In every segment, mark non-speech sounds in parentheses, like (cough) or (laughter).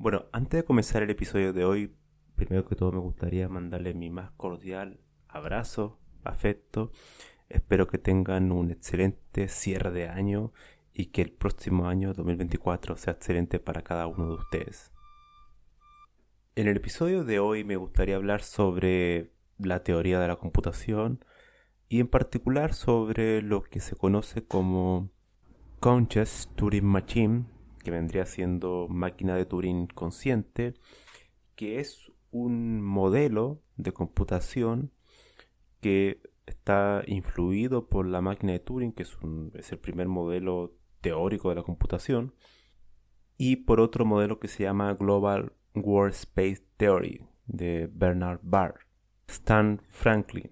Bueno, antes de comenzar el episodio de hoy, primero que todo me gustaría mandarle mi más cordial abrazo, afecto. Espero que tengan un excelente cierre de año y que el próximo año 2024 sea excelente para cada uno de ustedes. En el episodio de hoy me gustaría hablar sobre la teoría de la computación y en particular sobre lo que se conoce como Conscious Turing Machine que vendría siendo máquina de Turing consciente, que es un modelo de computación que está influido por la máquina de Turing, que es, el primer modelo teórico de la computación, y por otro modelo que se llama Global Workspace Theory de Bernard Barr, Stan Franklin.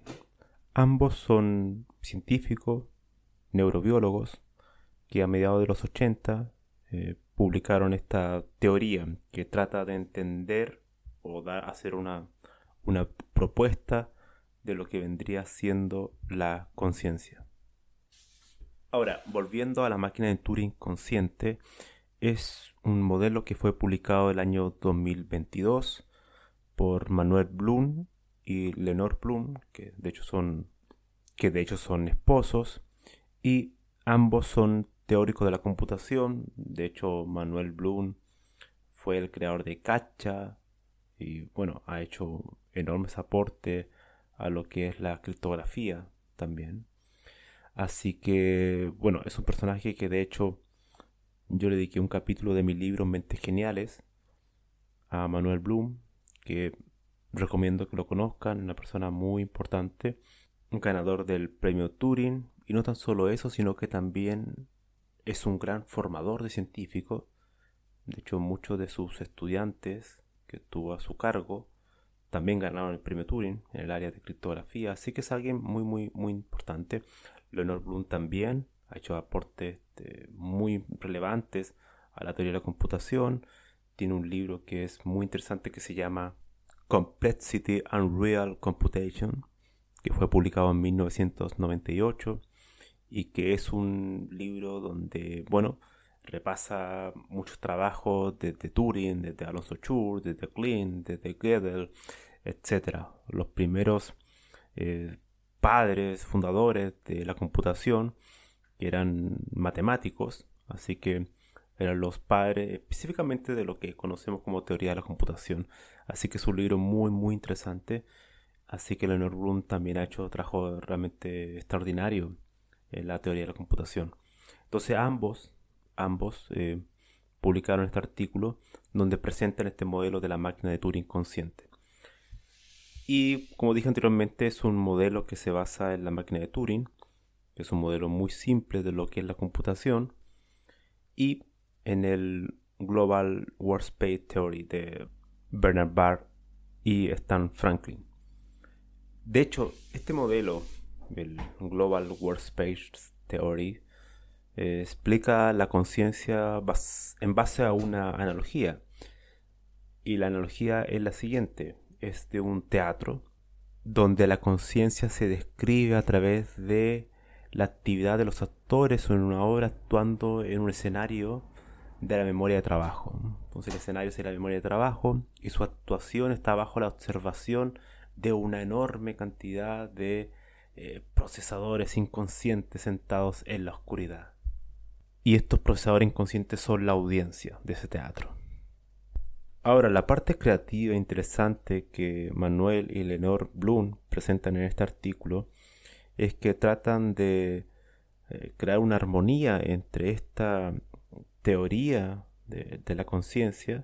Ambos son científicos, neurobiólogos, que a mediados de los 80 publicaron esta teoría que trata de entender o dar, hacer una, una propuesta de lo que vendría siendo la conciencia. Ahora, volviendo a la máquina de Turing consciente, es un modelo que fue publicado el año 2022 por Manuel Blum y Lenore Blum, que de hecho son que de hecho son esposos y ambos son teórico de la computación. De hecho, Manuel Blum fue el creador de Cacha y bueno, ha hecho enormes aportes a lo que es la criptografía también. Así que, bueno, es un personaje que de hecho yo le dediqué un capítulo de mi libro Mentes Geniales a Manuel Blum, que recomiendo que lo conozcan, una persona muy importante, un ganador del premio Turing, y no tan solo eso, sino que también es un gran formador de científicos. De hecho, muchos de sus estudiantes que tuvo a su cargo también ganaron el premio Turing en el área de criptografía, así que es alguien muy, muy, muy importante. Leonard Bloom también ha hecho aportes este, muy relevantes a la teoría de la computación. Tiene un libro que es muy interesante que se llama Complexity and Real Computation, que fue publicado en 1998 y que es un libro donde, bueno, repasa muchos trabajos desde Turing, desde Alonso Schur, desde Klein, desde Gödel, etc. Los primeros eh, padres, fundadores de la computación, que eran matemáticos, así que eran los padres específicamente de lo que conocemos como teoría de la computación. Así que es un libro muy, muy interesante. Así que Leonard Bloom también ha hecho trabajo realmente extraordinario la teoría de la computación. Entonces ambos, ambos eh, publicaron este artículo donde presentan este modelo de la máquina de Turing consciente. Y como dije anteriormente, es un modelo que se basa en la máquina de Turing, que es un modelo muy simple de lo que es la computación, y en el Global Workspace Theory de Bernard Barr y Stan Franklin. De hecho, este modelo el Global Workspace Theory, eh, explica la conciencia en base a una analogía. Y la analogía es la siguiente, es de un teatro donde la conciencia se describe a través de la actividad de los actores o en una obra actuando en un escenario de la memoria de trabajo. Entonces el escenario es la memoria de trabajo y su actuación está bajo la observación de una enorme cantidad de eh, procesadores inconscientes sentados en la oscuridad. Y estos procesadores inconscientes son la audiencia de ese teatro. Ahora, la parte creativa e interesante que Manuel y Lenore Bloom presentan en este artículo es que tratan de eh, crear una armonía entre esta teoría de la conciencia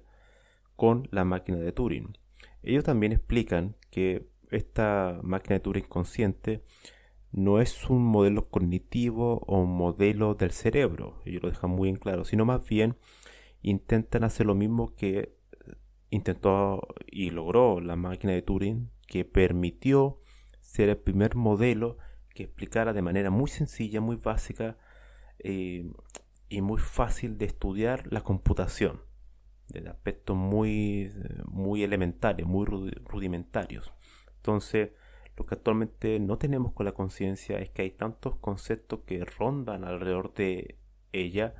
con la máquina de Turing. Ellos también explican que esta máquina de Turing consciente no es un modelo cognitivo o un modelo del cerebro, ellos lo dejan muy en claro, sino más bien intentan hacer lo mismo que intentó y logró la máquina de Turing, que permitió ser el primer modelo que explicara de manera muy sencilla, muy básica eh, y muy fácil de estudiar la computación, de aspectos muy, muy elementales, muy rudimentarios. Entonces, lo que actualmente no tenemos con la conciencia es que hay tantos conceptos que rondan alrededor de ella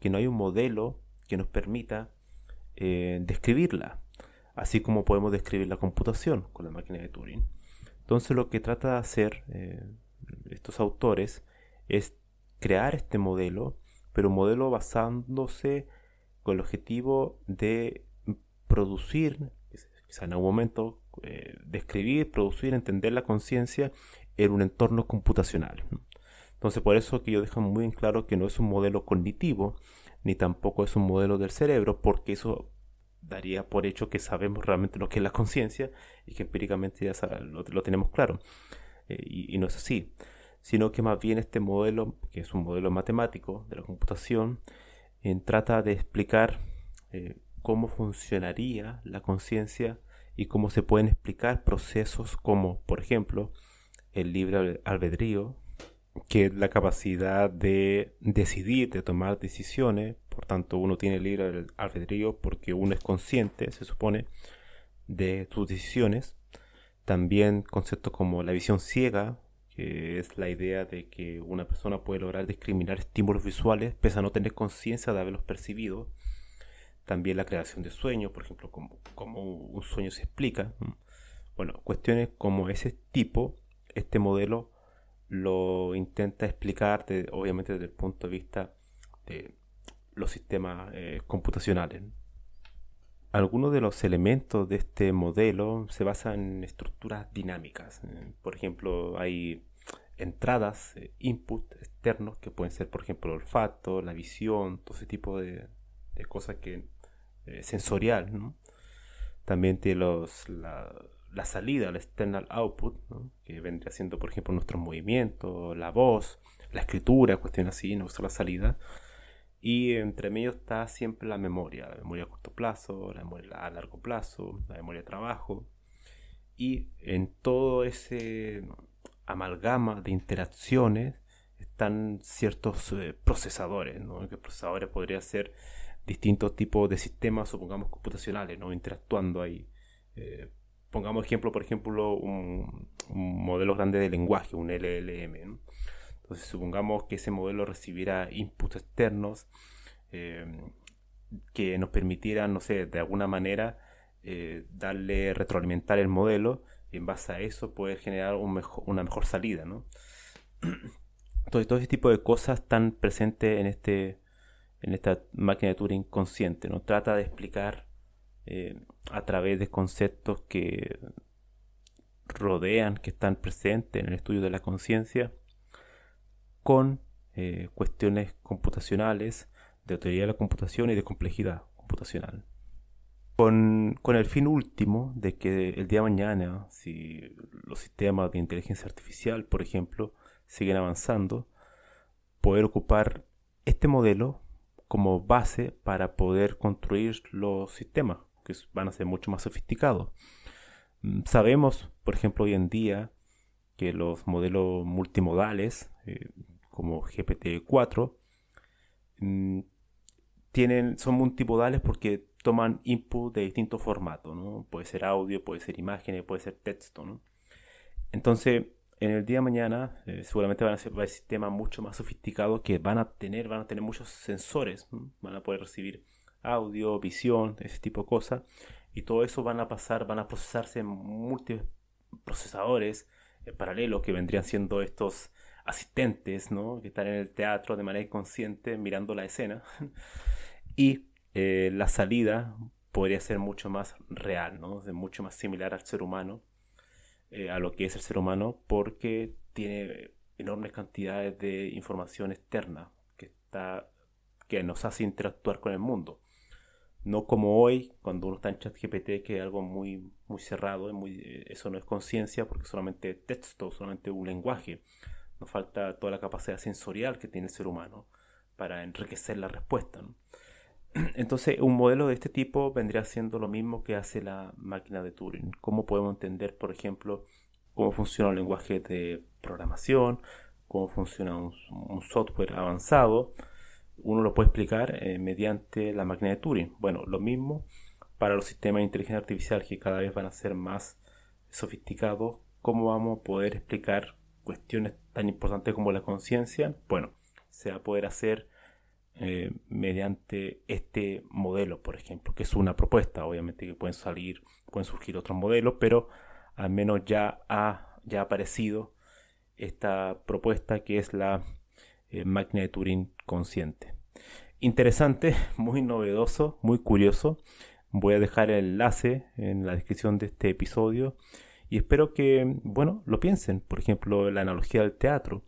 que no hay un modelo que nos permita eh, describirla, así como podemos describir la computación con la máquina de Turing. Entonces lo que trata de hacer eh, estos autores es crear este modelo, pero un modelo basándose con el objetivo de producir, quizá en algún momento, eh, describir, producir, entender la conciencia en un entorno computacional. Entonces por eso que yo dejo muy en claro que no es un modelo cognitivo, ni tampoco es un modelo del cerebro, porque eso daría por hecho que sabemos realmente lo que es la conciencia y que empíricamente ya lo, tenemos claro. Eh, y, no es así, sino que más bien este modelo, que es un modelo matemático de la computación, trata de explicar eh, cómo funcionaría la conciencia y cómo se pueden explicar procesos como, por ejemplo, el libre albedrío, que es la capacidad de decidir, de tomar decisiones. Por tanto, uno tiene libre albedrío porque uno es consciente, se supone, de sus decisiones. También conceptos como la visión ciega, que es la idea de que una persona puede lograr discriminar estímulos visuales pese a no tener conciencia de haberlos percibido. También la creación de sueños, por ejemplo, cómo un sueño se explica. Bueno, cuestiones como ese tipo, este modelo lo intenta explicar, obviamente desde el punto de vista de los sistemas eh, computacionales. Algunos de los elementos de este modelo se basan en estructuras dinámicas. Por ejemplo, hay entradas, eh, input externos que pueden ser, por ejemplo, el olfato, la visión, todo ese tipo de, cosas que sensorial. También tiene los, la, salida, el external output, que vendría siendo, por ejemplo, nuestros movimientos, la voz, la escritura, cuestiones así, no la salida. Y entre medio está siempre la memoria, la memoria a corto plazo, la memoria a largo plazo, la memoria de trabajo. Y en todo ese amalgama de interacciones están ciertos eh, procesadores, ¿no? que procesadores podrían ser distintos tipos de sistemas, supongamos, computacionales, ¿no? interactuando ahí. Eh, pongamos ejemplo, por ejemplo, un, modelo grande de lenguaje, un LLM. Entonces, supongamos que ese modelo recibiera inputs externos eh, que nos permitieran, no sé, de alguna manera eh, darle, retroalimentar el modelo y en base a eso poder generar una mejor salida. ¿no? (clears throat) Entonces, todo ese tipo de cosas están presentes en, este, en esta máquina de Turing consciente. ¿no? Trata de explicar eh, a través de conceptos que rodean, que están presentes en el estudio de la conciencia, con eh, cuestiones computacionales, de teoría de la computación y de complejidad computacional. Con, con, el fin último de que el día de mañana, si los sistemas de inteligencia artificial, por ejemplo, siguen avanzando, poder ocupar este modelo como base para poder construir los sistemas que van a ser mucho más sofisticados. Mm, sabemos, por ejemplo, hoy en día que los modelos multimodales, eh, como GPT-4, mm, son multimodales porque toman input de distintos formatos, ¿no? Puede ser audio, puede ser imágenes, puede ser texto, ¿no? Entonces, en el día de mañana eh, seguramente van a ser sistemas mucho más sofisticados que van a tener, van a tener muchos sensores, van a poder recibir audio, visión, ese tipo de cosas. Y todo eso van a pasar, van a procesarse en múltiples procesadores en paralelo que vendrían siendo estos asistentes, ¿no? Que están en el teatro de manera inconsciente mirando la escena. (laughs) y eh, la salida podría ser mucho más real, ¿no? mucho más similar al ser humano, eh, a lo que es el ser humano, porque tiene enormes cantidades de información externa que, está, que nos hace interactuar con el mundo. No como hoy, cuando uno está en ChatGPT, que es algo muy, muy cerrado, muy, eso no es conciencia porque solamente texto, solamente un lenguaje. Nos falta toda la capacidad sensorial que tiene el ser humano para enriquecer la respuesta. (clears throat) Entonces, un modelo de este tipo vendría siendo lo mismo que hace la máquina de Turing. ¿Cómo podemos entender, por ejemplo, cómo funciona un lenguaje de programación, cómo funciona un software avanzado? uno lo puede explicar eh, mediante la máquina de Turing. Bueno, lo mismo para los sistemas de inteligencia artificial que cada vez van a ser más sofisticados. ¿Cómo vamos a poder explicar cuestiones tan importantes como la conciencia? Bueno, se va a poder hacer eh, mediante este modelo, por ejemplo, que es una propuesta. Obviamente que pueden salir, pueden surgir otros modelos, pero al menos ya ha, ya aparecido esta propuesta que es la eh, máquina de Turing consciente. Interesante, (laughs) muy novedoso, muy curioso. Voy a dejar el enlace en la descripción de este episodio y espero que, bueno, lo piensen. Por ejemplo, la analogía del teatro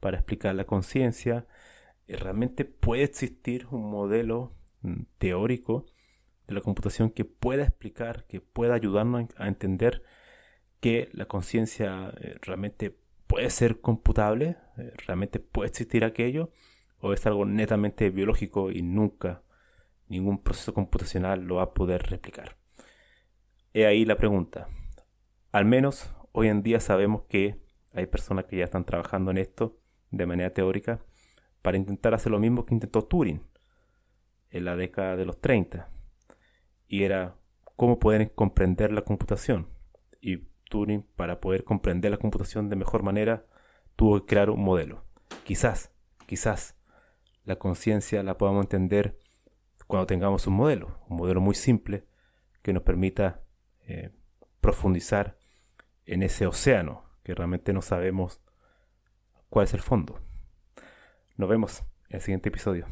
para explicar la conciencia. Eh, realmente puede existir un modelo mm, teórico de la computación que pueda explicar, que pueda ayudarnos a entender que la conciencia eh, realmente puede ser computable, eh, realmente puede existir aquello, o es algo netamente biológico y nunca ningún proceso computacional lo va a poder replicar. He ahí la pregunta. Al menos hoy en día sabemos que hay personas que ya están trabajando en esto de manera teórica para intentar hacer lo mismo que intentó Turing en la década de los 30. Y era cómo pueden comprender la computación. Y Turing, para poder comprender la computación de mejor manera, tuvo que crear un modelo. Quizás, quizás, la conciencia la podamos entender cuando tengamos un modelo, un modelo muy simple que nos permita eh, profundizar en ese océano que realmente no sabemos cuál es el fondo. Nos vemos en el siguiente episodio.